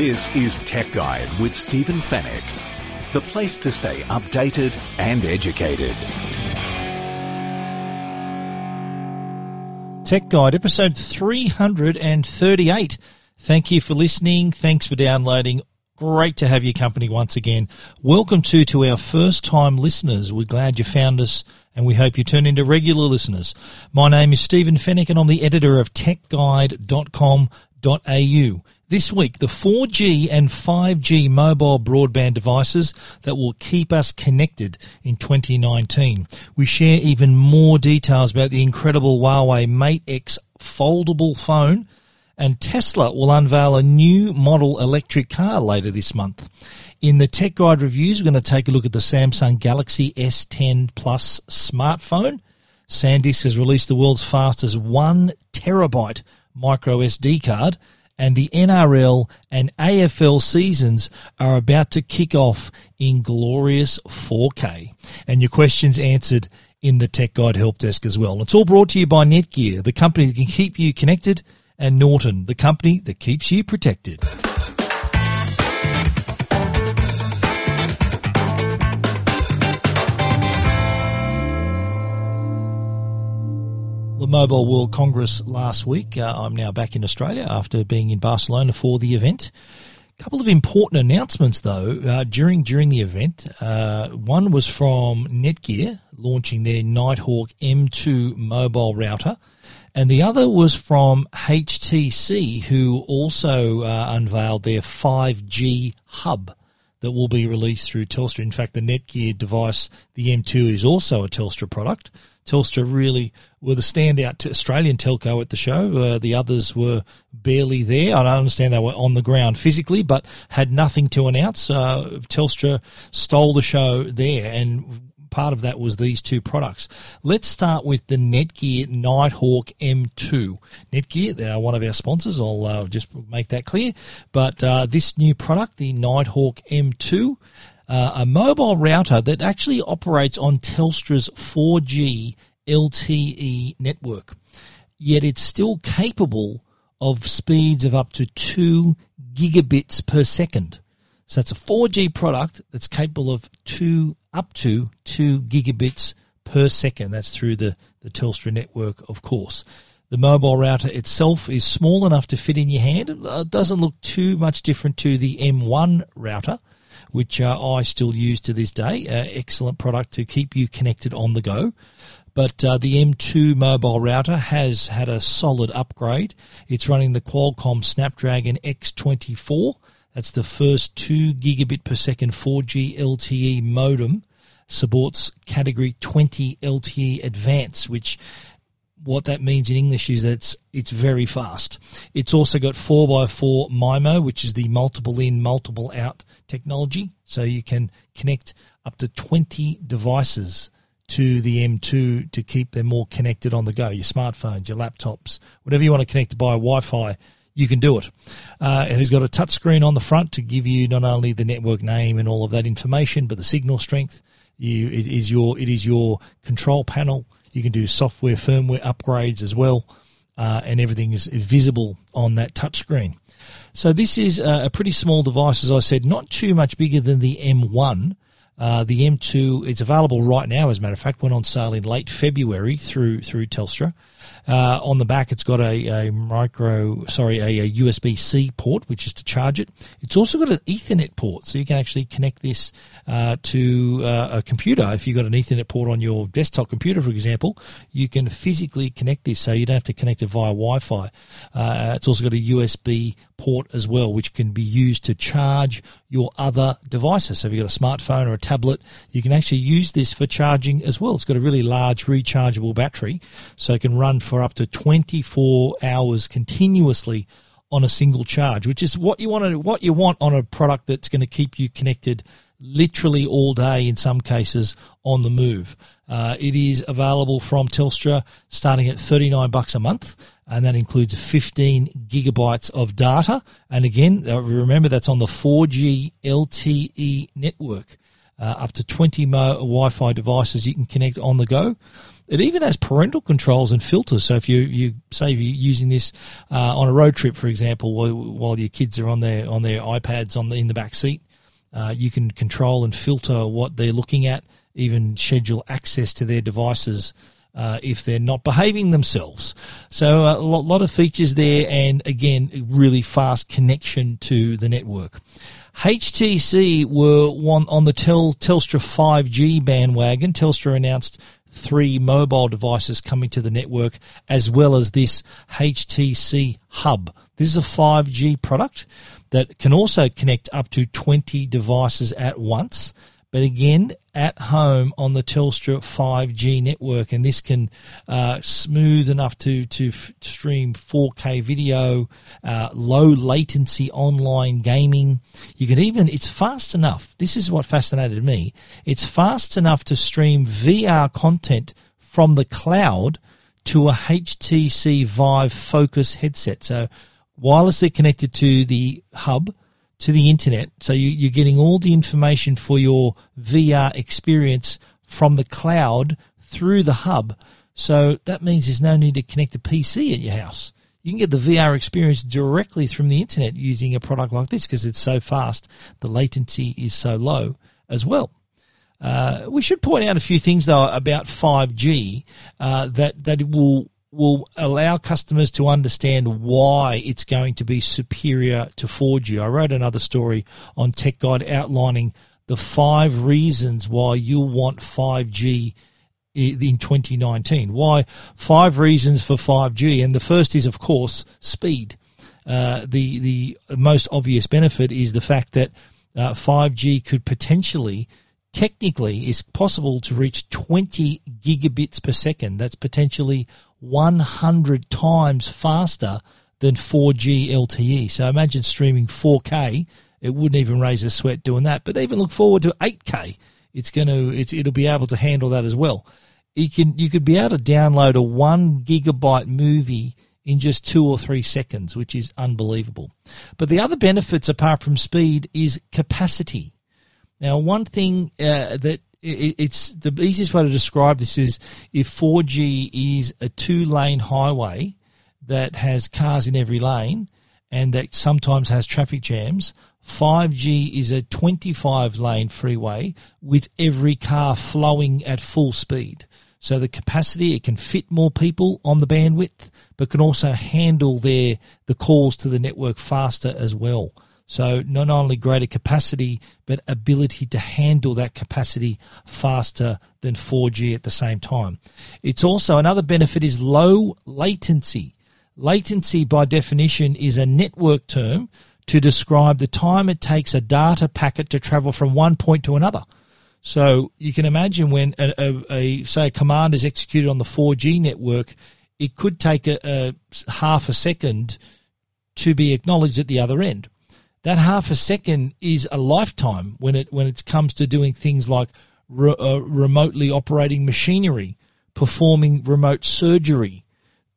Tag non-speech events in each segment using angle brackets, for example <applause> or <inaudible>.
This is Tech Guide with Stephen Fenech, the place to stay updated and educated. Tech Guide, episode 338. Thank you for listening. Thanks for downloading. Great to have your company once again. Welcome to to our first time listeners. We're glad you found us and we hope you turn into regular listeners. My name is Stephen Fenech and I'm the editor of techguide.com.au. This week, the 4G and 5G mobile broadband devices that will keep us connected in 2019. We share even more details about the incredible Huawei Mate X foldable phone and Tesla will unveil a new model electric car later this month. In the Tech Guide reviews, we're going to take a look at the Samsung Galaxy S10 Plus smartphone. SanDisk has released the world's fastest one terabyte micro SD card and the NRL and AFL seasons are about to kick off in glorious 4K. And your questions answered in the Tech Guide Help Desk as well. And it's all brought to you by Netgear, the company that can keep you connected, and Norton, the company that keeps you protected. Mobile World Congress last week. Uh, I'm now back in Australia after being in Barcelona for the event. A couple of important announcements though uh, during during the event. Uh, one was from Netgear launching their Nighthawk M2 mobile router, and the other was from HTC, who also uh, unveiled their 5G hub that will be released through Telstra. In fact, the Netgear device, the M2, is also a Telstra product. Telstra really were the standout Australian telco at the show. Uh, the others were barely there. I don't understand they were on the ground physically, but had nothing to announce. Uh, Telstra stole the show there, and part of that was these two products. Let's start with the Netgear Nighthawk M2. Netgear, they are one of our sponsors. I'll uh, just make that clear. But uh, this new product, the Nighthawk M2, uh, a mobile router that actually operates on Telstra's 4G LTE network. Yet it's still capable of speeds of up to 2 gigabits per second. So it's a 4G product that's capable of two up to 2 gigabits per second. That's through the, the Telstra network, of course. The mobile router itself is small enough to fit in your hand. It doesn't look too much different to the M1 router, which uh, I still use to this day. Uh, excellent product to keep you connected on the go. But uh, the M2 mobile router has had a solid upgrade. It's running the Qualcomm Snapdragon X24. That's the first 2 gigabit per second 4G LTE modem. Supports category 20 LTE Advance, which what that means in English is that it's, it's very fast. It's also got 4x4 MIMO, which is the multiple in, multiple out technology. So you can connect up to 20 devices to the M2 to keep them more connected on the go. Your smartphones, your laptops, whatever you want to connect by Wi Fi, you can do it. Uh, it has got a touchscreen on the front to give you not only the network name and all of that information, but the signal strength. You, it is your it is your control panel you can do software, firmware upgrades as well, uh, and everything is visible on that touchscreen. So this is a pretty small device, as I said, not too much bigger than the M1. Uh, the M2 it's available right now, as a matter of fact, went on sale in late February through through Telstra. Uh, on the back, it's got a, a micro, sorry, a, a USB C port, which is to charge it. It's also got an Ethernet port, so you can actually connect this uh, to uh, a computer. If you've got an Ethernet port on your desktop computer, for example, you can physically connect this, so you don't have to connect it via Wi-Fi. Uh, it's also got a USB port as well, which can be used to charge your other devices. So if you've got a smartphone or a tablet, you can actually use this for charging as well. It's got a really large rechargeable battery, so it can run for up to 24 hours continuously on a single charge, which is what you want to, what you want on a product that's going to keep you connected literally all day in some cases on the move. Uh, it is available from Telstra starting at 39 bucks a month and that includes 15 gigabytes of data. And again, uh, remember that's on the 4G LTE network. Uh, up to 20 mo- Wi-Fi devices you can connect on the go. It even has parental controls and filters. So if you, you say you're using this uh, on a road trip, for example, while, your kids are on their on their iPads on the in the back seat, uh, you can control and filter what they're looking at, even schedule access to their devices uh, if they're not behaving themselves. So a lot, lot of features there, and again, really fast connection to the network. HTC were one on the Tel, Telstra 5G bandwagon. Telstra announced three mobile devices coming to the network, as well as this HTC Hub. This is a 5G product that can also connect up to 20 devices at once but again at home on the Telstra 5G network, and this can uh, smooth enough to to f- stream 4K video, uh, low latency online gaming. You can even it's fast enough. This is what fascinated me. It's fast enough to stream VR content from the cloud to a HTC Vive Focus headset. So wirelessly connected to the hub to the internet. So you, are getting all the information for your VR experience from the cloud through the hub. So that means there's no need to connect a PC at your house. You can get the VR experience directly from the internet using a product like this because it's so fast. The latency is so low as well. Uh, we should point out a few things though about 5G uh, that that will will allow customers to understand why it's going to be superior to 4G. I wrote another story on Tech Guide outlining the five reasons why you'll want 5G in 2019. Why? Five reasons for 5G, and the first is, of course, speed. Uh, the the most obvious benefit is the fact that uh, 5G could potentially technically is possible to reach 20 gigabits per second. That's potentially 100 times faster than 4G LTE. So imagine streaming 4K. It wouldn't even raise a sweat doing that. But even look forward to 8K. It's going to, it's, it'll be able to handle that as well. You can, you could be able to download a one gigabyte movie in just two or three seconds, which is unbelievable. But the other benefits apart from speed is capacity. Now, one thing uh, that it's the easiest way to describe this is if 4G is a two lane highway that has cars in every lane and that sometimes has traffic jams, 5G is a 25 lane freeway with every car flowing at full speed. So the capacity, it can fit more people on the bandwidth, but can also handle their, the calls to the network faster as well. So not only greater capacity, but ability to handle that capacity faster than 4G at the same time. It's also another benefit is low latency. Latency by definition is a network term to describe the time it takes a data packet to travel from one point to another. So you can imagine when a, a, a say a command is executed on the 4G network, it could take a, a half a second to be acknowledged at the other end that half a second is a lifetime when it when it comes to doing things like re, uh, remotely operating machinery, performing remote surgery.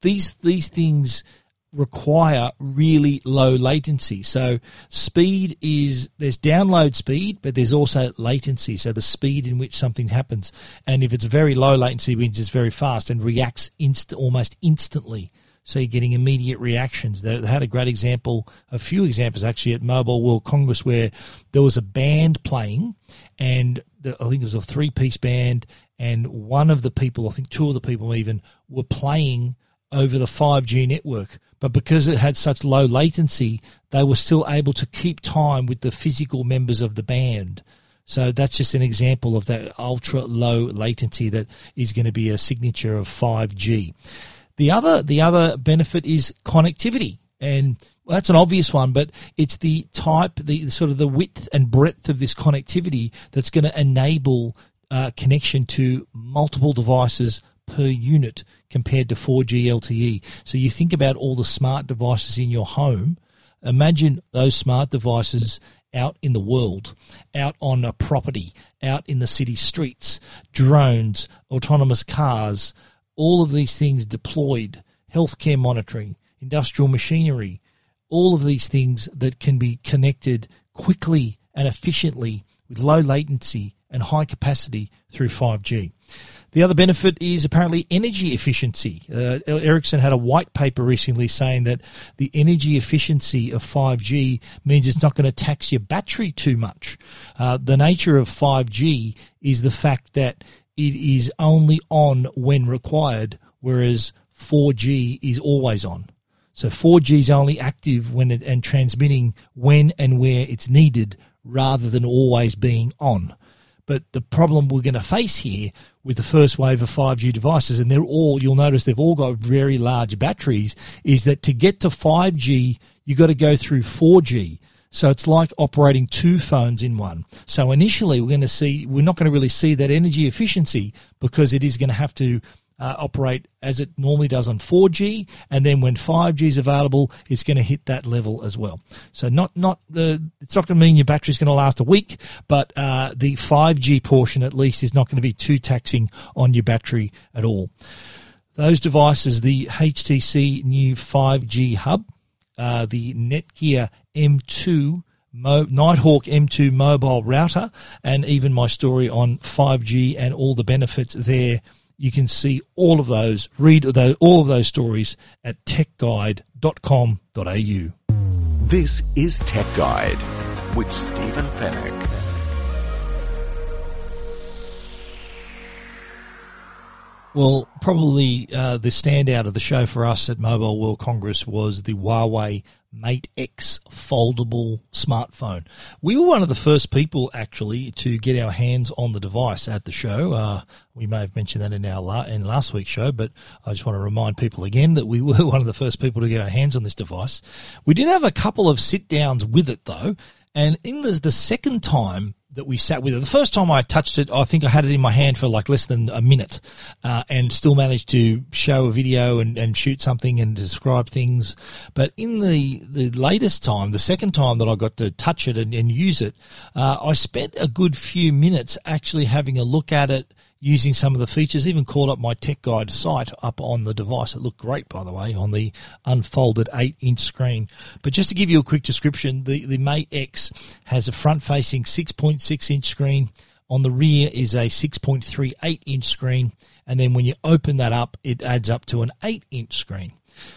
These these things require really low latency. So speed is there's download speed, but there's also latency. So the speed in which something happens, and if it's very low latency, means it's very fast and reacts inst- almost instantly so you're getting immediate reactions. They had a great example, a few examples actually at Mobile World Congress where there was a band playing, and the, I think it was a three piece band, and one of the people, I think two of the people even, were playing over the 5G network. But because it had such low latency, they were still able to keep time with the physical members of the band. So that's just an example of that ultra low latency that is going to be a signature of 5G. The other the other benefit is connectivity, and well, that's an obvious one, but it's the type, the sort of the width and breadth of this connectivity that's going to enable uh, connection to multiple devices per unit compared to 4G LTE. So you think about all the smart devices in your home. Imagine those smart devices out in the world, out on a property, out in the city streets, drones, autonomous cars, all of these things deployed, healthcare monitoring, industrial machinery, all of these things that can be connected quickly and efficiently with low latency and high capacity through 5G. The other benefit is apparently energy efficiency. Uh, Ericsson had a white paper recently saying that the energy efficiency of 5G means it's not going to tax your battery too much. Uh, the nature of 5G is the fact that it is only on when required, whereas 4G is always on. So 4G is only active when it, and transmitting when and where it's needed rather than always being on. But the problem we're going to face here with the first wave of 5G devices, and they're all, you'll notice they've all got very large batteries, is that to get to 5G, you've got to go through 4G. So it's like operating two phones in one. So initially, we're going to see, we're not going to really see that energy efficiency because it is going to have to uh, operate as it normally does on 4G, and then when 5G is available, it's going to hit that level as well. So not not uh, it's not going to mean your battery is going to last a week, but uh, the 5G portion at least is not going to be too taxing on your battery at all. Those devices, the HTC new 5G hub, uh, the Netgear M2. Mo- Nighthawk M2 mobile router, and even my story on 5G and all the benefits there you can see all of those, read all of those stories at techguide.com.au. This is Tech Guide with Stephen Fenech. Well, probably uh, the standout of the show for us at Mobile World Congress was the Huawei Mate X foldable smartphone. We were one of the first people actually to get our hands on the device at the show. Uh, we may have mentioned that in our la- in last week's show, but I just want to remind people again that we <laughs> were one of the first people to get our hands on this device. We did have a couple of sit downs with it though, and in the, the second time that we sat with it. The first time I touched it, I think I had it in my hand for like less than a minute, uh, and still managed to show a video and, and shoot something and describe things. But in the the latest time, the second time that I got to touch it and, and use it, uh, I spent a good few minutes actually having a look at it using some of the features, even called up my Tech Guide site up on the device. It looked great, by the way, on the unfolded 8 inch screen. But just to give you a quick description, the, the Mate X has a front facing 6.6 inch screen. On the rear is a 6.38 inch screen. And then when you open that up, it adds up to an 8 inch screen.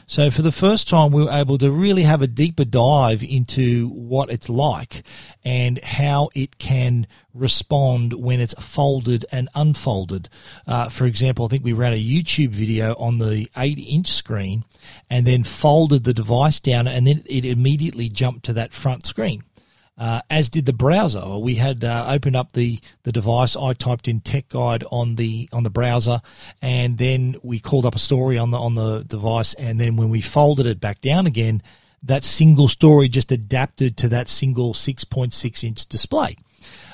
So for the first time, we were able to really have a deeper dive into what it's like and how it can respond when it's folded and unfolded. Uh, for example, I think we ran a YouTube video on the 8 inch screen and then folded the device down and then it immediately jumped to that front screen uh, as did the browser. We had uh, opened up the, the device. I typed in Tech Guide on the on the browser, and then we called up a story on the on the device. And then when we folded it back down again, that single story just adapted to that single 6.6 inch display.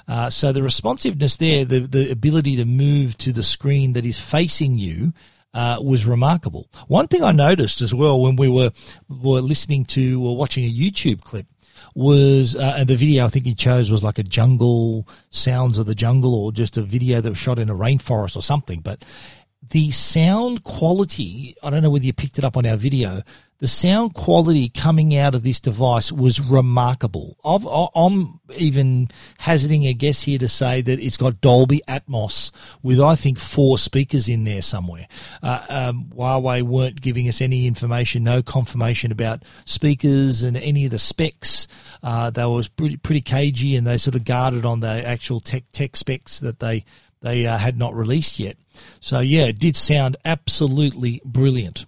Uh, so the responsiveness there, the the ability to move to the screen that is facing you. Uh, was remarkable. One thing I noticed as well when we were were listening to or watching a YouTube clip was, uh, and the video I think he chose was like a jungle, sounds of the jungle, or just a video that was shot in a rainforest or something. But the sound quality, I don't know whether you picked it up on our video, the sound quality coming out of this device was remarkable. i am even hazarding a guess here to say that it's got Dolby Atmos with, I think, four speakers in there somewhere. Uh, um, Huawei weren't giving us any information, no confirmation about speakers and any of the specs. Uh, they were pretty, pretty cagey and they sort of guarded on the actual tech tech specs that they they uh, had not released yet. So yeah, it did sound absolutely brilliant.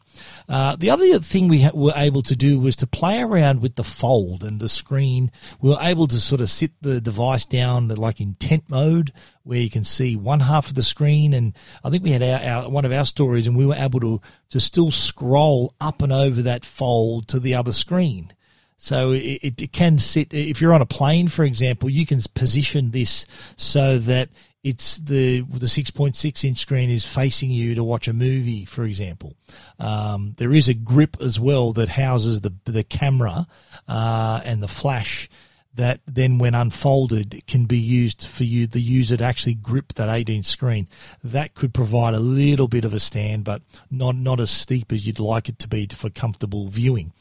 Uh, the other thing we ha- were able to do was to play around with the fold and the screen. We were able to sort of sit the device down like in tent mode, where you can see one half of the screen. And I think we had our, our one of our stories, and we were able to to still scroll up and over that fold to the other screen. So it, it, can sit, if you're on a plane, for example, you can position this so that it's the the 6.6 inch screen is facing you to watch a movie, for example. Um, there is a grip as well that houses the the camera uh, and the flash that then when unfolded can be used for you the user to actually grip that 18 screen. That could provide a little bit of a stand, but not not as steep as you'd like it to be for comfortable viewing.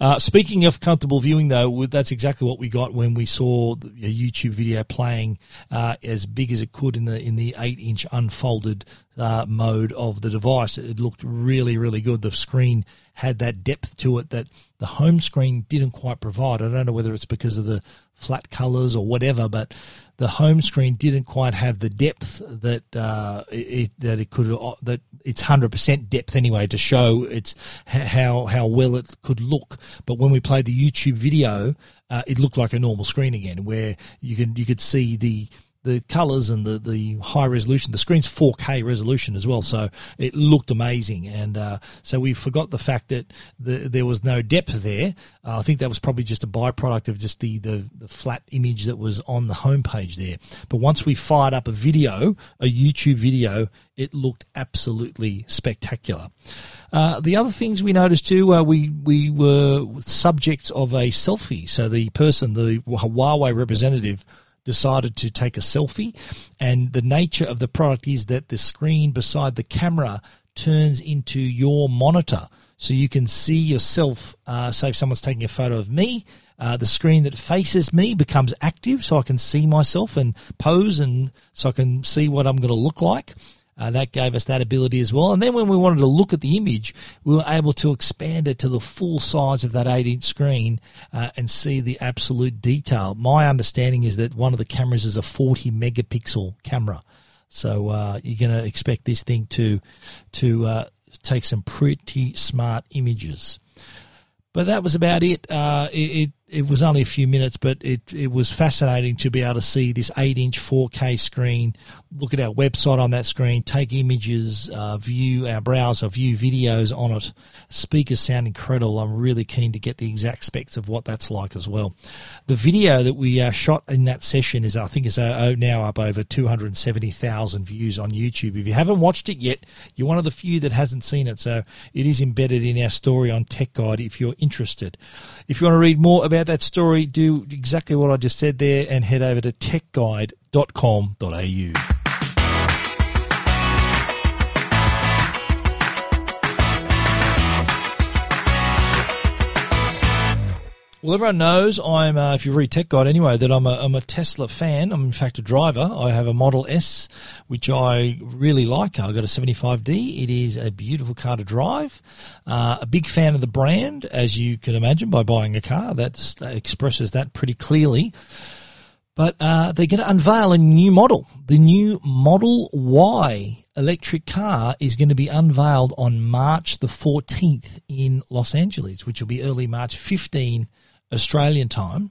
Uh, speaking of comfortable viewing, though, that's exactly what we got when we saw a YouTube video playing uh, as big as it could in the in the eight inch unfolded uh, mode of the device. It looked really really good. The screen had that depth to it that the home screen didn't quite provide. I don't know whether it's because of the flat colors or whatever, but the home screen didn't quite have the depth that uh, it, that it could uh, that it's hundred percent depth anyway to show it's how how well it could look. But when we played the YouTube video, uh, it looked like a normal screen again, where you can you could see the the colors and the, the high resolution. The screen's 4K resolution as well, so it looked amazing. And uh, so we forgot the fact that the, there was no depth there. Uh, I think that was probably just a byproduct of just the, the, the flat image that was on the homepage there. But once we fired up a video, a YouTube video, it looked absolutely spectacular. Uh, the other things we noticed too, uh, we we were subjects of a selfie. So the person, the Huawei representative, decided to take a selfie. And the nature of the product is that the screen beside the camera turns into your monitor. So you can see yourself, uh, say if someone's taking a photo of me, uh, the screen that faces me becomes active so I can see myself and pose and so I can see what I'm going to look like. Uh, that gave us that ability as well. And then when we wanted to look at the image, we were able to expand it to the full size of that 8 inch screen uh, and see the absolute detail. My understanding is that one of the cameras is a 40 megapixel camera. So uh, you're going to expect this thing to to uh, take some pretty smart images. But that was about it. Uh, it, it it was only a few minutes, but it, it was fascinating to be able to see this 8 inch 4K screen, look at our website on that screen, take images, uh, view our browser, view videos on it. Speakers sound incredible. I'm really keen to get the exact specs of what that's like as well. The video that we uh, shot in that session is, I think, is uh, now up over 270,000 views on YouTube. If you haven't watched it yet, you're one of the few that hasn't seen it. So it is embedded in our story on Tech Guide if you're interested. If you want to read more about that story, do exactly what I just said there and head over to techguide.com.au. Well, everyone knows I'm, uh, if you read Tech Guide anyway, that I'm a, I'm a Tesla fan. I'm in fact a driver. I have a Model S, which I really like. I've got a 75D. It is a beautiful car to drive. Uh, a big fan of the brand, as you can imagine by buying a car. That expresses that pretty clearly. But uh, they're going to unveil a new model. The new Model Y electric car is going to be unveiled on March the 14th in Los Angeles, which will be early March 15 Australian time.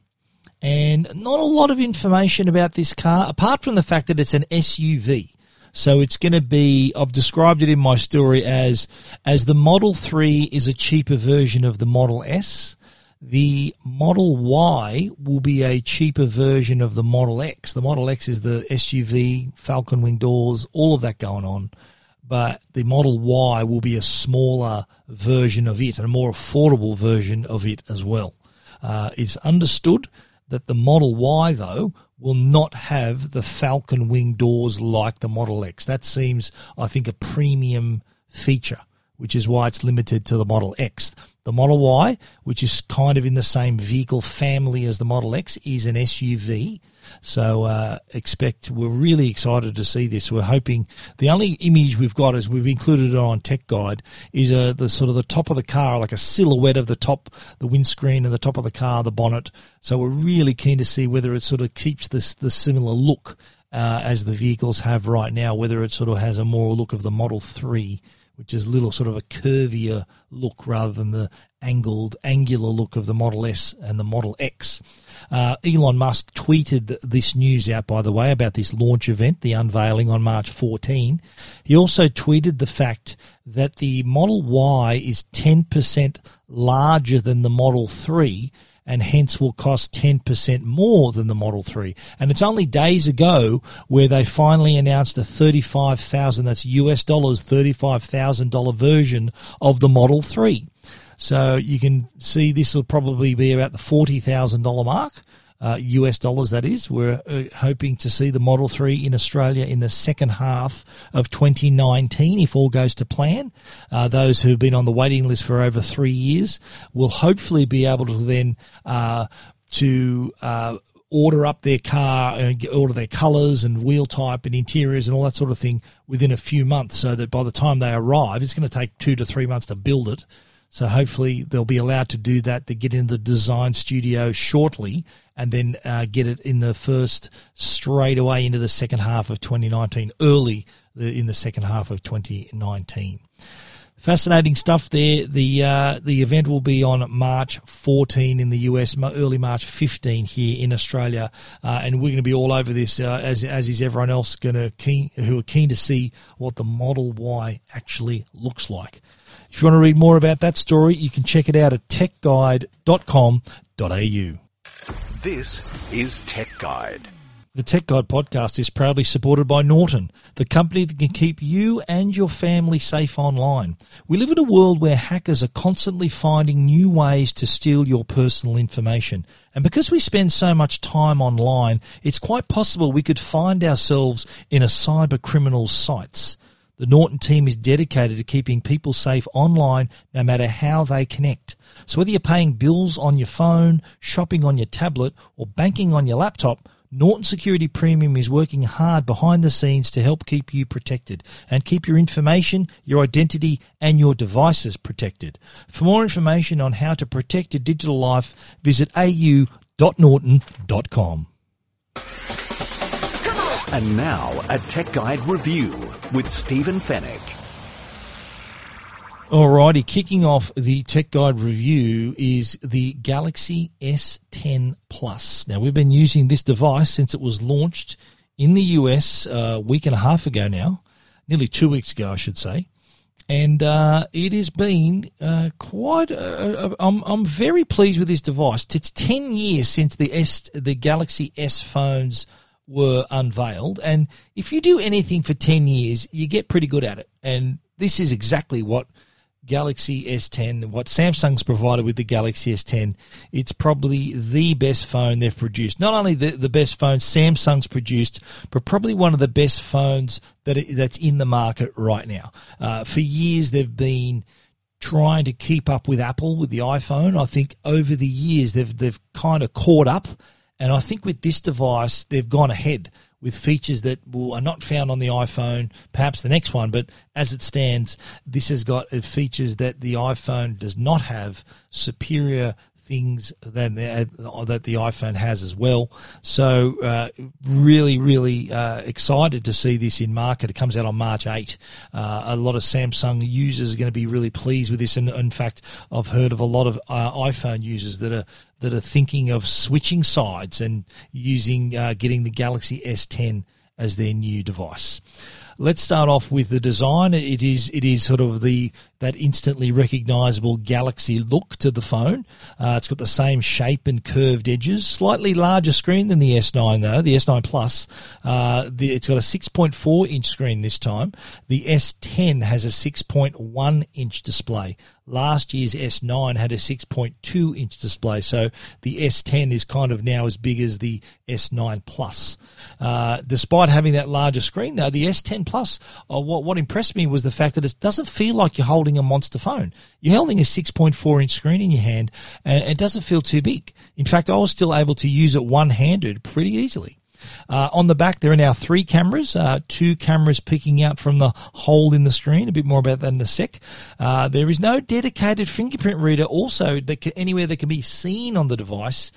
And not a lot of information about this car, apart from the fact that it's an SUV. So it's going to be, I've described it in my story as, as the Model 3 is a cheaper version of the Model S. The Model Y will be a cheaper version of the Model X. The Model X is the SUV, Falcon wing doors, all of that going on. But the Model Y will be a smaller version of it and a more affordable version of it as well. Uh, it's understood that the Model Y, though, will not have the Falcon wing doors like the Model X. That seems, I think, a premium feature, which is why it's limited to the Model X. The Model Y, which is kind of in the same vehicle family as the Model X, is an SUV. So uh, expect we're really excited to see this. We're hoping the only image we've got is we've included it on Tech Guide is uh, the sort of the top of the car, like a silhouette of the top, the windscreen and the top of the car, the bonnet. So we're really keen to see whether it sort of keeps this the similar look uh, as the vehicles have right now, whether it sort of has a more look of the Model Three which is a little sort of a curvier look rather than the angled, angular look of the Model S and the Model X. Uh, Elon Musk tweeted this news out, by the way, about this launch event, the unveiling on March 14. He also tweeted the fact that the Model Y is 10% larger than the Model 3 and hence will cost 10% more than the Model 3. And it's only days ago where they finally announced a 35,000, that's US dollars, $35,000 version of the Model 3. So you can see this will probably be about the $40,000 mark. Uh, US dollars, that is. We're uh, hoping to see the Model 3 in Australia in the second half of 2019 if all goes to plan. Uh, those who have been on the waiting list for over three years will hopefully be able to then uh, to uh, order up their car and order their colours and wheel type and interiors and all that sort of thing within a few months so that by the time they arrive, it's going to take two to three months to build it. So hopefully they'll be allowed to do that to get into the design studio shortly and then uh, get it in the first straight away into the second half of 2019, early in the second half of 2019. Fascinating stuff there. The uh, the event will be on March 14 in the US, early March 15 here in Australia, uh, and we're going to be all over this uh, as as is everyone else going to keen who are keen to see what the Model Y actually looks like. If you want to read more about that story, you can check it out at techguide.com.au. This is Tech Guide. The Tech Guide podcast is proudly supported by Norton, the company that can keep you and your family safe online. We live in a world where hackers are constantly finding new ways to steal your personal information. And because we spend so much time online, it's quite possible we could find ourselves in a cyber criminal's sights. The Norton team is dedicated to keeping people safe online no matter how they connect. So whether you're paying bills on your phone, shopping on your tablet, or banking on your laptop, Norton Security Premium is working hard behind the scenes to help keep you protected and keep your information, your identity, and your devices protected. For more information on how to protect your digital life, visit au.norton.com. And now, a Tech Guide review with Stephen Fenech. Alrighty, kicking off the Tech Guide review is the Galaxy S10 Plus. Now, we've been using this device since it was launched in the US uh, a week and a half ago now, nearly two weeks ago, I should say. And uh, it has been uh, quite. Uh, uh, I'm, I'm very pleased with this device. It's 10 years since the S, the Galaxy S phones were unveiled. And if you do anything for 10 years, you get pretty good at it. And this is exactly what Galaxy S10, what Samsung's provided with the Galaxy S10, it's probably the best phone they've produced. Not only the, the best phone Samsung's produced, but probably one of the best phones that that's in the market right now. Uh, for years, they've been trying to keep up with Apple with the iPhone. I think over the years they've they've kind of caught up, and I think with this device they've gone ahead with features that will, are not found on the iPhone, perhaps the next one, but as it stands, this has got features that the iPhone does not have, superior things that the, that the iPhone has as well. So uh, really, really uh, excited to see this in market. It comes out on March 8. Uh, a lot of Samsung users are going to be really pleased with this, and in fact, I've heard of a lot of uh, iPhone users that are that are thinking of switching sides and using uh, getting the Galaxy S10 as their new device. Let's start off with the design. It is it is sort of the that instantly recognizable Galaxy look to the phone. Uh, it's got the same shape and curved edges. Slightly larger screen than the S9 though. The S9 Plus. Uh, the, it's got a 6.4 inch screen this time. The S10 has a 6.1 inch display. Last year's S9 had a 6.2 inch display, so the S10 is kind of now as big as the S9 Plus. Uh, despite having that larger screen, though, the S10 Plus, uh, what, what impressed me was the fact that it doesn't feel like you're holding a monster phone. You're holding a 6.4 inch screen in your hand, and it doesn't feel too big. In fact, I was still able to use it one handed pretty easily. Uh, on the back, there are now three cameras, uh, two cameras peeking out from the hole in the screen. A bit more about that in a sec. Uh, there is no dedicated fingerprint reader also that can, anywhere that can be seen on the device.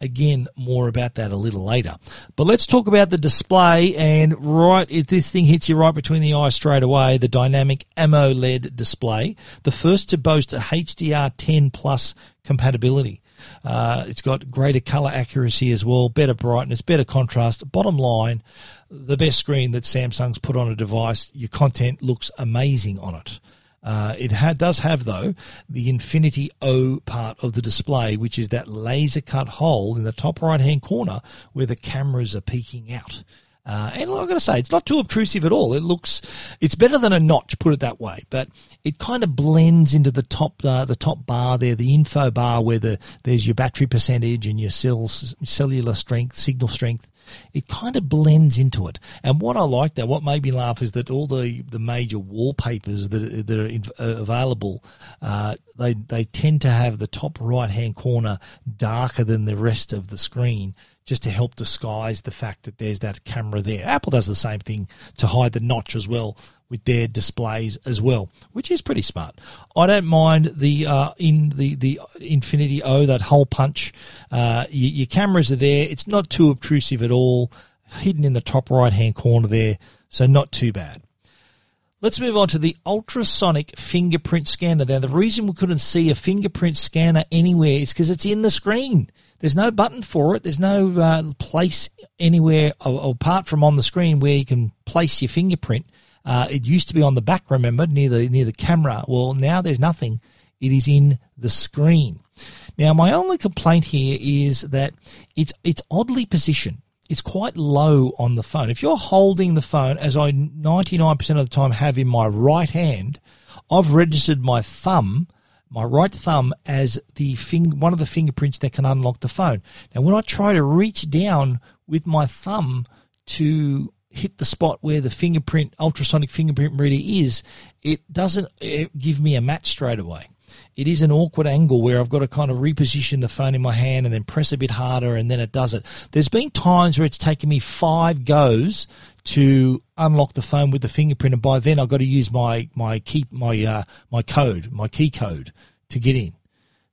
Again, more about that a little later. But let's talk about the display. And right, if this thing hits you right between the eyes straight away, the dynamic AMOLED display, the first to boast a HDR10 plus compatibility. Uh, it's got greater color accuracy as well, better brightness, better contrast. Bottom line, the best screen that Samsung's put on a device. Your content looks amazing on it. Uh, it ha- does have, though, the Infinity O part of the display, which is that laser cut hole in the top right hand corner where the cameras are peeking out. Uh, and I've got to say, it's not too obtrusive at all. It looks, it's better than a notch, put it that way. But it kind of blends into the top, uh, the top bar there, the info bar where the there's your battery percentage and your cells, cellular strength, signal strength. It kind of blends into it. And what I like there, what made me laugh is that all the, the major wallpapers that, that are in, uh, available, uh, they, they tend to have the top right hand corner darker than the rest of the screen just to help disguise the fact that there's that camera there. Apple does the same thing to hide the notch as well with their displays as well, which is pretty smart. I don't mind the uh, in the the Infinity O that hole punch. Uh, your, your cameras are there. It's not too obtrusive at all. Hidden in the top right hand corner there, so not too bad. Let's move on to the ultrasonic fingerprint scanner. Now, the reason we couldn't see a fingerprint scanner anywhere is because it's in the screen. There's no button for it. There's no uh, place anywhere apart from on the screen where you can place your fingerprint. Uh, it used to be on the back, remember, near the near the camera. Well, now there's nothing. It is in the screen. Now, my only complaint here is that it's it's oddly positioned. It's quite low on the phone. If you're holding the phone, as I 99% of the time have in my right hand, I've registered my thumb my right thumb as the fing- one of the fingerprints that can unlock the phone. Now, when I try to reach down with my thumb to hit the spot where the fingerprint, ultrasonic fingerprint reader is, it doesn't eh, give me a match straight away. It is an awkward angle where I've got to kind of reposition the phone in my hand and then press a bit harder and then it does it. There's been times where it's taken me five goes to unlock the phone with the fingerprint, and by then I've got to use my my key my uh, my code, my key code to get in.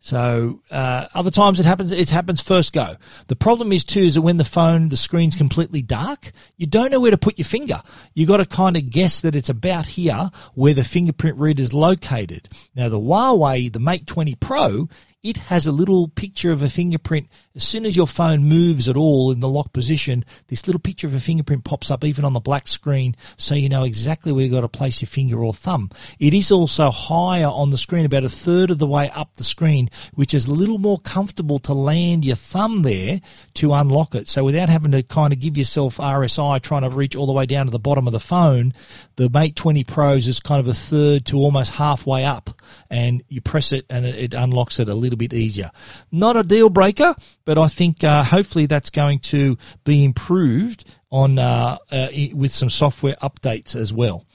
So uh, other times it happens. It happens first go. The problem is too is that when the phone the screen's completely dark, you don't know where to put your finger. You got to kind of guess that it's about here where the fingerprint reader is located. Now the Huawei the Mate 20 Pro it has a little picture of a fingerprint. As soon as your phone moves at all in the lock position, this little picture of a fingerprint pops up even on the black screen so you know exactly where you've got to place your finger or thumb. It is also higher on the screen, about a third of the way up the screen, which is a little more comfortable to land your thumb there to unlock it. So without having to kind of give yourself RSI trying to reach all the way down to the bottom of the phone, the Mate 20 Pros is kind of a third to almost halfway up and you press it and it, unlocks it a little bit easier. Not a deal breaker, but I think uh, hopefully that's going to be improved on uh, uh, with some software updates as well.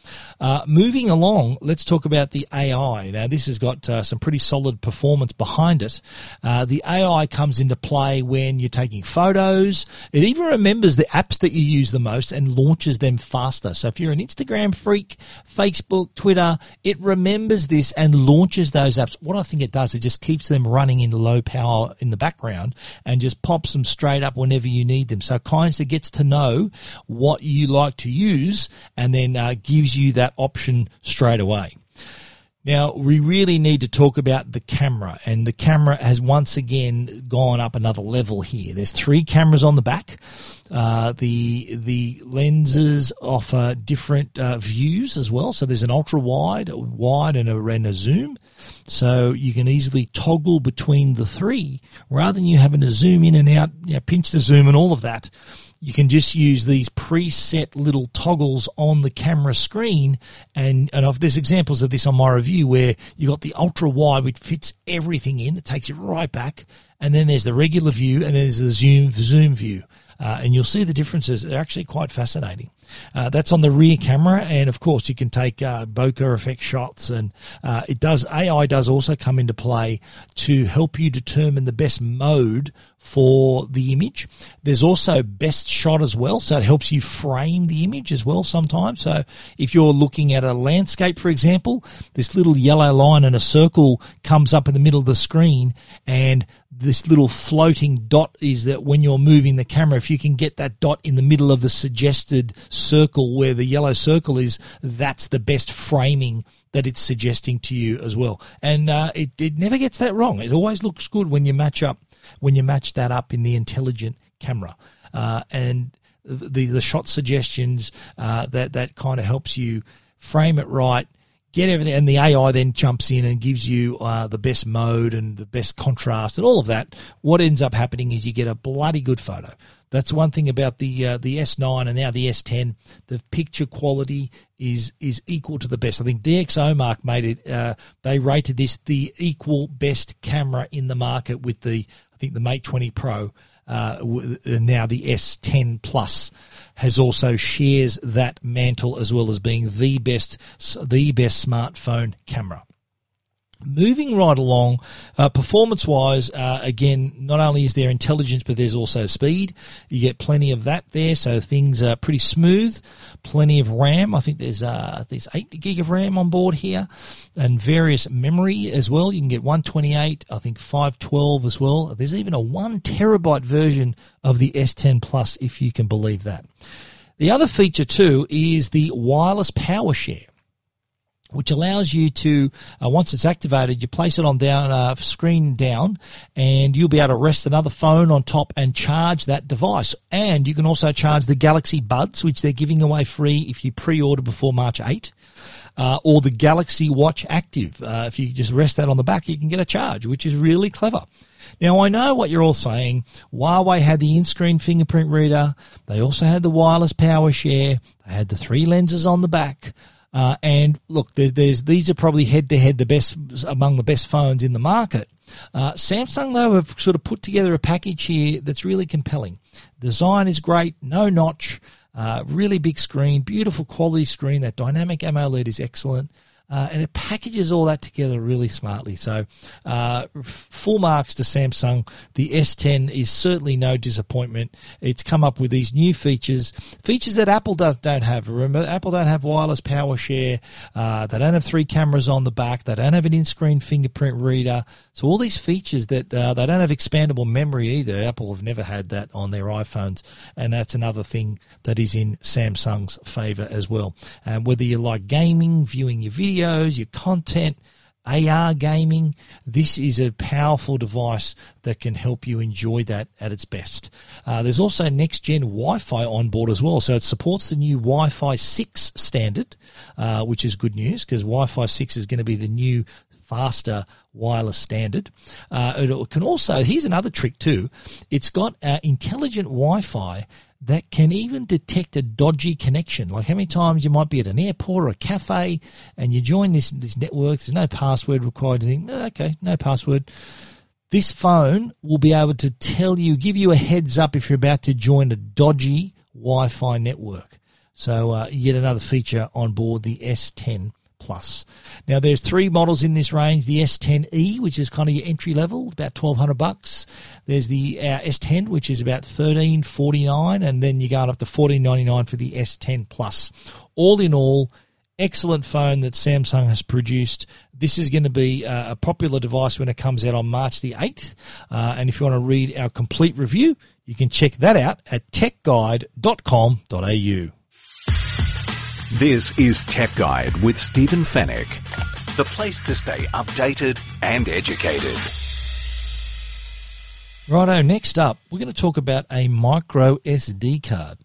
Uh, moving along, let's talk about the AI. Now, this has got uh, some pretty solid performance behind it. Uh, the AI comes into play when you're taking photos. It even remembers the apps that you use the most and launches them faster. So if you're an Instagram freak, Facebook, Twitter, it remembers this and launches those apps. What I think it does, it just keeps them running in low power in the background and just pops them straight up whenever you need them. So kind of gets to know what you like to use and then uh, gives you that option straight away. Now, we really need to talk about the camera, and the camera has once again gone up another level here. There's three cameras on the back. Uh, the the lenses offer different uh, views as well. So there's an ultra wide, a wide, and a, and a zoom. So you can easily toggle between the three rather than you having to zoom in and out, you know, pinch the zoom and all of that you can just use these preset little toggles on the camera screen. And, and I've, there's examples of this on my review where you've got the ultra wide, which fits everything in. It takes it right back. And then there's the regular view and then there's the zoom, zoom view. Uh, and you'll see the differences. They're actually quite fascinating. Uh, that's on the rear camera, and of course you can take uh, bokeh effect shots, and uh, it does AI does also come into play to help you determine the best mode for the image. There's also best shot as well, so it helps you frame the image as well sometimes. So if you're looking at a landscape, for example, this little yellow line and a circle comes up in the middle of the screen, and this little floating dot is that when you're moving the camera, if you can get that dot in the middle of the suggested circle where the yellow circle is, that's the best framing that it's suggesting to you as well. And uh, it, it never gets that wrong. It always looks good when you match up, when you match that up in the intelligent camera. Uh, and the, the shot suggestions, uh, that, that kind of helps you frame it right get everything, and the AI then jumps in and gives you uh, the best mode and the best contrast and all of that. What ends up happening is you get a bloody good photo. That's one thing about the uh, the S9 and now the S10. The picture quality is is equal to the best. I think DxOMark made it. Uh, they rated this the equal best camera in the market with the I think the Mate 20 Pro. Uh, now the S10 Plus has also shares that mantle as well as being the best the best smartphone camera. Moving right along, uh, performance wise, uh, again, not only is there intelligence, but there's also speed. You get plenty of that there, so things are pretty smooth. Plenty of RAM. I think there's uh, there's eight gig of RAM on board here, and various memory as well. You can get 128, I think 512 as well. There's even a one terabyte version of the S10 Plus, if you can believe that. The other feature too is the wireless power share which allows you to, uh, once it's activated, you place it on down, uh, screen down, and you'll be able to rest another phone on top and charge that device. And you can also charge the Galaxy Buds, which they're giving away free if you pre-order before March 8. Uh, or the Galaxy Watch Active. Uh, if you just rest that on the back, you can get a charge, which is really clever. Now, I know what you're all saying. Huawei had the in-screen fingerprint reader. They also had the wireless power share. They had the three lenses on the back. Uh, and look, there's, there's, these are probably head to head the best among the best phones in the market. Uh, Samsung though have sort of put together a package here that's really compelling. Design is great, no notch, uh, really big screen, beautiful quality screen. That dynamic AMOLED is excellent. Uh, and it packages all that together really smartly. So, uh, full marks to Samsung. The S10 is certainly no disappointment. It's come up with these new features, features that Apple does, don't have. Remember, Apple don't have wireless power share. Uh, they don't have three cameras on the back. They don't have an in-screen fingerprint reader. So all these features that uh, they don't have expandable memory either. Apple have never had that on their iPhones, and that's another thing that is in Samsung's favor as well. And whether you like gaming, viewing your video videos, your content, AR gaming, this is a powerful device that can help you enjoy that at its best. Uh, there's also next gen Wi Fi on board as well. So it supports the new Wi Fi 6 standard, uh, which is good news because Wi Fi 6 is going to be the new faster wireless standard. Uh, it can also, here's another trick too. It's got uh, intelligent Wi Fi that can even detect a dodgy connection. Like how many times you might be at an airport or a cafe and you join this, this network, there's no password required to think, okay, no password. This phone will be able to tell you, give you a heads up if you're about to join a dodgy Wi-Fi network. So uh, yet another feature on board the S10 Plus. Now there's three models in this range: the S10e, which is kind of your entry level, about twelve hundred bucks. There's the uh, S10, which is about thirteen forty nine, and then you're going up to fourteen ninety nine for the S10 Plus. All in all, excellent phone that Samsung has produced. This is going to be uh, a popular device when it comes out on March the 8th. Uh, and if you want to read our complete review, you can check that out at techguide.com.au. This is Tech Guide with Stephen Fenech, the place to stay updated and educated. Righto, next up, we're going to talk about a micro SD card.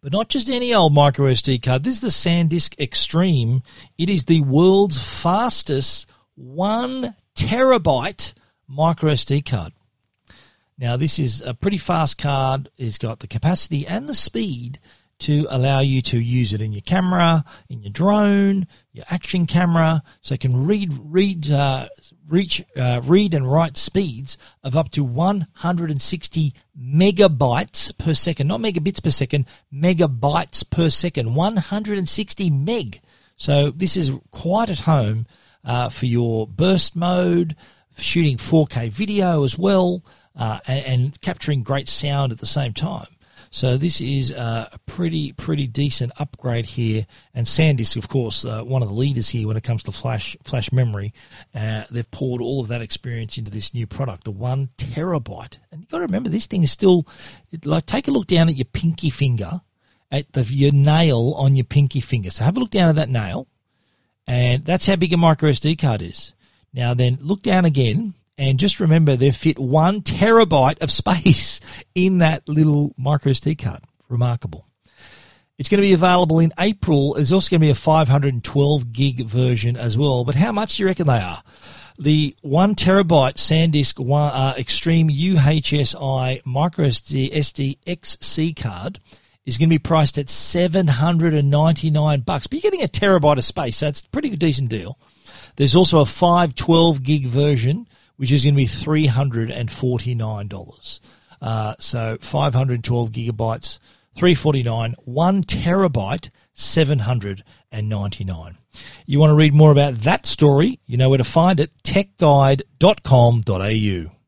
But not just any old micro SD card. This is the SanDisk Extreme. It is the world's fastest one terabyte micro SD card. Now, this is a pretty fast card. It's got the capacity and the speed to allow you to use it in your camera, in your drone, your action camera, so it can read, read, uh, reach, uh, read and write speeds of up to 160 megabytes per second, not megabits per second, megabytes per second, 160 meg. So this is quite at home uh, for your burst mode, shooting 4K video as well, uh, and, and capturing great sound at the same time. So this is a pretty pretty decent upgrade here. And SanDisk, of course, uh, one of the leaders here when it comes to flash flash memory. Uh, they've poured all of that experience into this new product, the one terabyte. And you've got to remember, this thing is still like take a look down at your pinky finger, at the your nail on your pinky finger. So have a look down at that nail, and that's how big a micro SD card is. Now then, look down again and just remember, they've fit one terabyte of space in that little micro SD card. Remarkable. It's going to be available in April. There's also going to be a 512 gig version as well. But how much do you reckon they are? The one terabyte SanDisk one, uh, Extreme UHS-I micro SD, SD XC card is going to be priced at 799 bucks. But you're getting a terabyte of space, so it's a pretty decent deal. There's also a 512 gig version, which is going to be $349. Uh, so 512 gigabytes, 349, one terabyte, 799. You want to read more about that story? You know where to find it, techguide.com.au.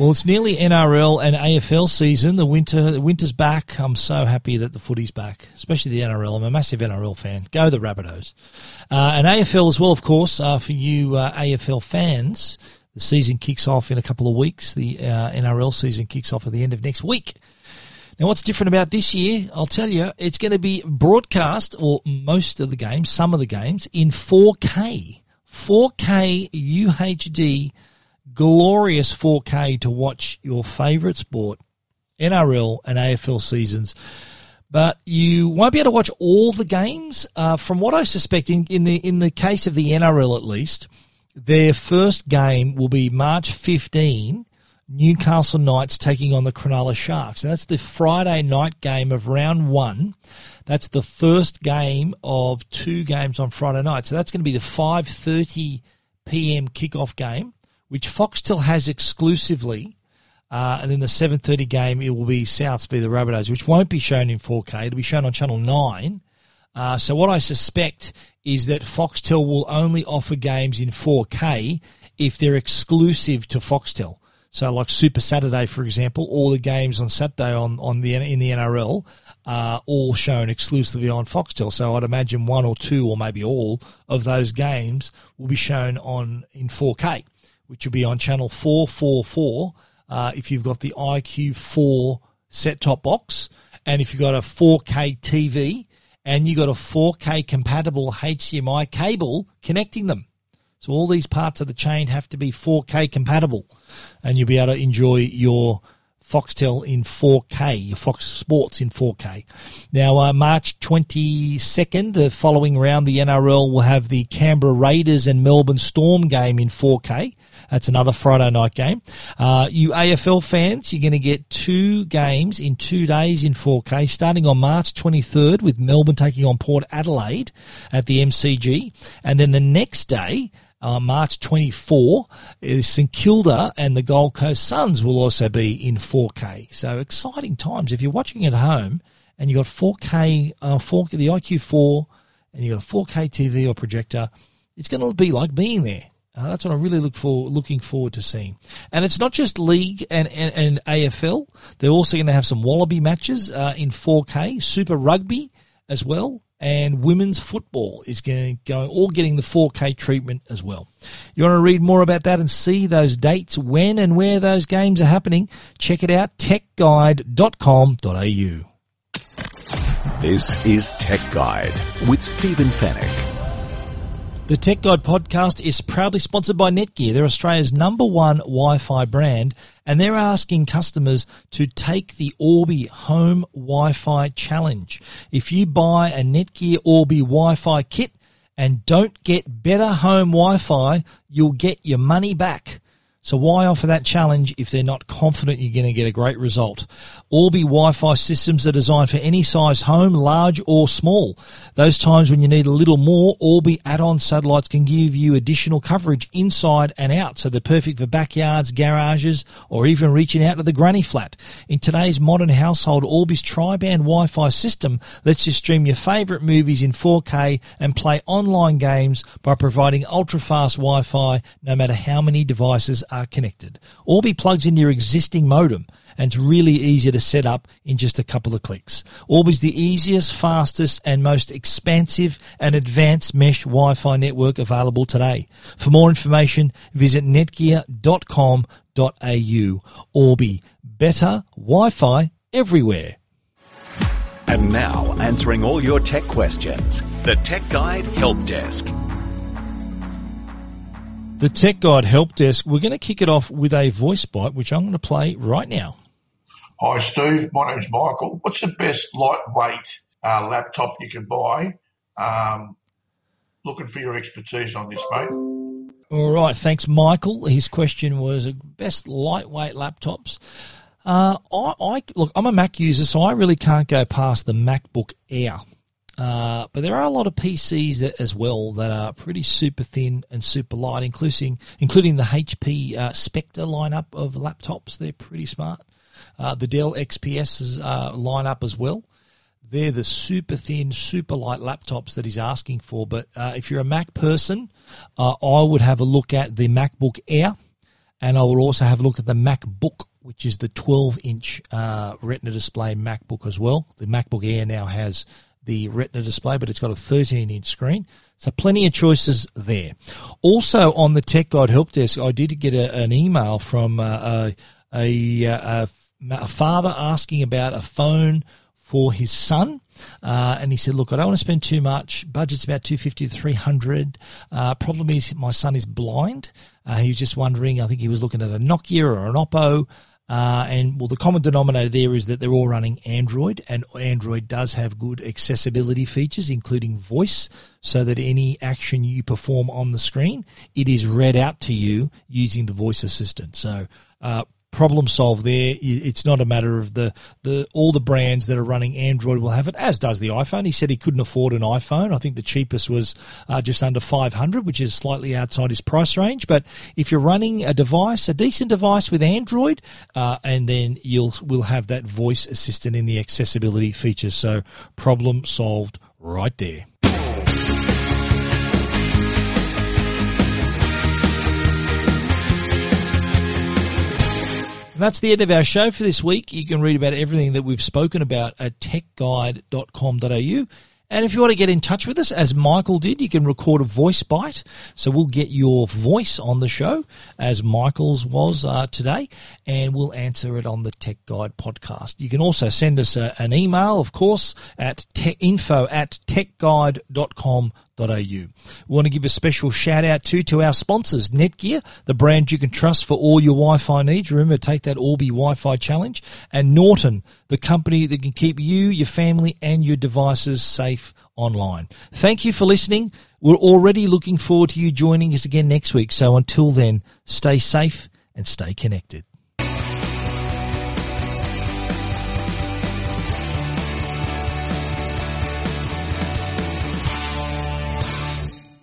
Well, it's nearly NRL and AFL season. The winter, winter's back. I'm so happy that the footy's back, especially the NRL. I'm a massive NRL fan. Go the Rabbitohs. Uh, and AFL as well, of course, uh, for you uh, AFL fans. The season kicks off in a couple of weeks. The uh, NRL season kicks off at the end of next week. Now, what's different about this year? I'll tell you, it's going to be broadcast, or most of the games, some of the games, in 4K. 4K UHD glorious 4K to watch your favourite sport, NRL and AFL seasons. But you won't be able to watch all the games. Uh, from what I suspect, in, in the in the case of the NRL at least, their first game will be March 15. Newcastle Knights taking on the Cronulla Sharks. And that's the Friday night game of round one. That's the first game of two games on Friday night. So that's going to be the 5:30 p.m. kickoff game which Foxtel has exclusively. Uh, and then the 7.30 game, it will be Souths v the Rabbitohs, which won't be shown in 4K. It'll be shown on Channel 9. Uh, so what I suspect is that Foxtel will only offer games in 4K if they're exclusive to Foxtel. So like Super Saturday, for example, all the games on Saturday on, on the in the NRL are all shown exclusively on Foxtel. So I'd imagine one or two or maybe all of those games will be shown on in 4K which will be on channel 444 uh, if you've got the IQ4 set top box. And if you've got a 4K TV and you've got a 4K compatible HDMI cable connecting them. So all these parts of the chain have to be 4K compatible and you'll be able to enjoy your Foxtel in 4K, your Fox Sports in 4K. Now, uh, March 22nd, the following round, the NRL will have the Canberra Raiders and Melbourne Storm game in 4K. That's another Friday night game. Uh, you AFL fans, you're going to get two games in two days in 4K, starting on March 23rd with Melbourne taking on Port Adelaide at the MCG. And then the next day, uh, March 24 is St Kilda and the Gold Coast Suns will also be in 4K. So exciting times. If you're watching at home and you've got 4K, uh, 4, the IQ4 and you've got a 4K TV or projector, it's going to be like being there. Uh, that's what I'm really look for, looking forward to seeing. And it's not just league and, and, and AFL. They're also going to have some Wallaby matches uh, in 4K, Super Rugby as well, and women's football is going go all getting the 4K treatment as well. You want to read more about that and see those dates, when and where those games are happening? Check it out, techguide.com.au. This is Tech Guide with Stephen Fenech. The Tech Guide podcast is proudly sponsored by Netgear. They're Australia's number one Wi-Fi brand, and they're asking customers to take the Orbi Home Wi-Fi Challenge. If you buy a Netgear Orbi Wi-Fi kit and don't get better home Wi-Fi, you'll get your money back. So why offer that challenge if they're not confident you're going to get a great result? Orbi Wi-Fi systems are designed for any size home, large or small. Those times when you need a little more, Orbi add-on satellites can give you additional coverage inside and out. So they're perfect for backyards, garages, or even reaching out to the granny flat. In today's modern household, Orbi's tri-band Wi-Fi system lets you stream your favorite movies in 4K and play online games by providing ultra-fast Wi-Fi no matter how many devices are connected. Orbi plugs into your existing modem and it's really easy to set up in just a couple of clicks. Orbi's the easiest, fastest and most expansive and advanced mesh Wi-Fi network available today. For more information, visit netgear.com.au. Orbi, better Wi-Fi everywhere. And now, answering all your tech questions, the Tech Guide Help Desk. The Tech Guide Help Desk. We're going to kick it off with a voice bite, which I'm going to play right now. Hi, Steve. My name's Michael. What's the best lightweight uh, laptop you can buy? Um, looking for your expertise on this, mate. All right. Thanks, Michael. His question was best lightweight laptops. Uh, I, I look. I'm a Mac user, so I really can't go past the MacBook Air. Uh, but there are a lot of PCs that, as well that are pretty super thin and super light, including including the HP uh, Spectre lineup of laptops. They're pretty smart. Uh, the Dell XPS uh, lineup as well. They're the super thin, super light laptops that he's asking for. But uh, if you're a Mac person, uh, I would have a look at the MacBook Air, and I will also have a look at the MacBook which is the 12 inch uh, Retina display MacBook as well. The MacBook Air now has the Retina display, but it's got a 13 inch screen. So plenty of choices there. Also on the Tech Guide Help Desk, I did get a, an email from uh, a, a, a, father asking about a phone for his son. Uh, and he said, look, I don't want to spend too much. Budget's about 250 to 300. Uh, problem is my son is blind. Uh, he was just wondering, I think he was looking at a Nokia or an Oppo. Uh, and well, the common denominator there is that they're all running Android, and Android does have good accessibility features, including voice, so that any action you perform on the screen, it is read out to you using the voice assistant. So, uh, problem solved there. It's not a matter of the, the all the brands that are running Android will have it, as does the iPhone. He said he couldn't afford an iPhone. I think the cheapest was uh, just under 500, which is slightly outside his price range. But if you're running a device, a decent device with Android, uh, and then you'll will have that voice assistant in the accessibility features. So problem solved right there. And that's the end of our show for this week. You can read about everything that we've spoken about at techguide.com.au. And if you want to get in touch with us, as Michael did, you can record a voice bite. So we'll get your voice on the show, as Michael's was uh, today, and we'll answer it on the Tech Guide podcast. You can also send us a, an email, of course, at te- info at techguide.com.au we want to give a special shout out to to our sponsors, Netgear, the brand you can trust for all your Wi-Fi needs. Remember, take that Orbi Wi-Fi challenge, and Norton, the company that can keep you, your family, and your devices safe online. Thank you for listening. We're already looking forward to you joining us again next week. So until then, stay safe and stay connected.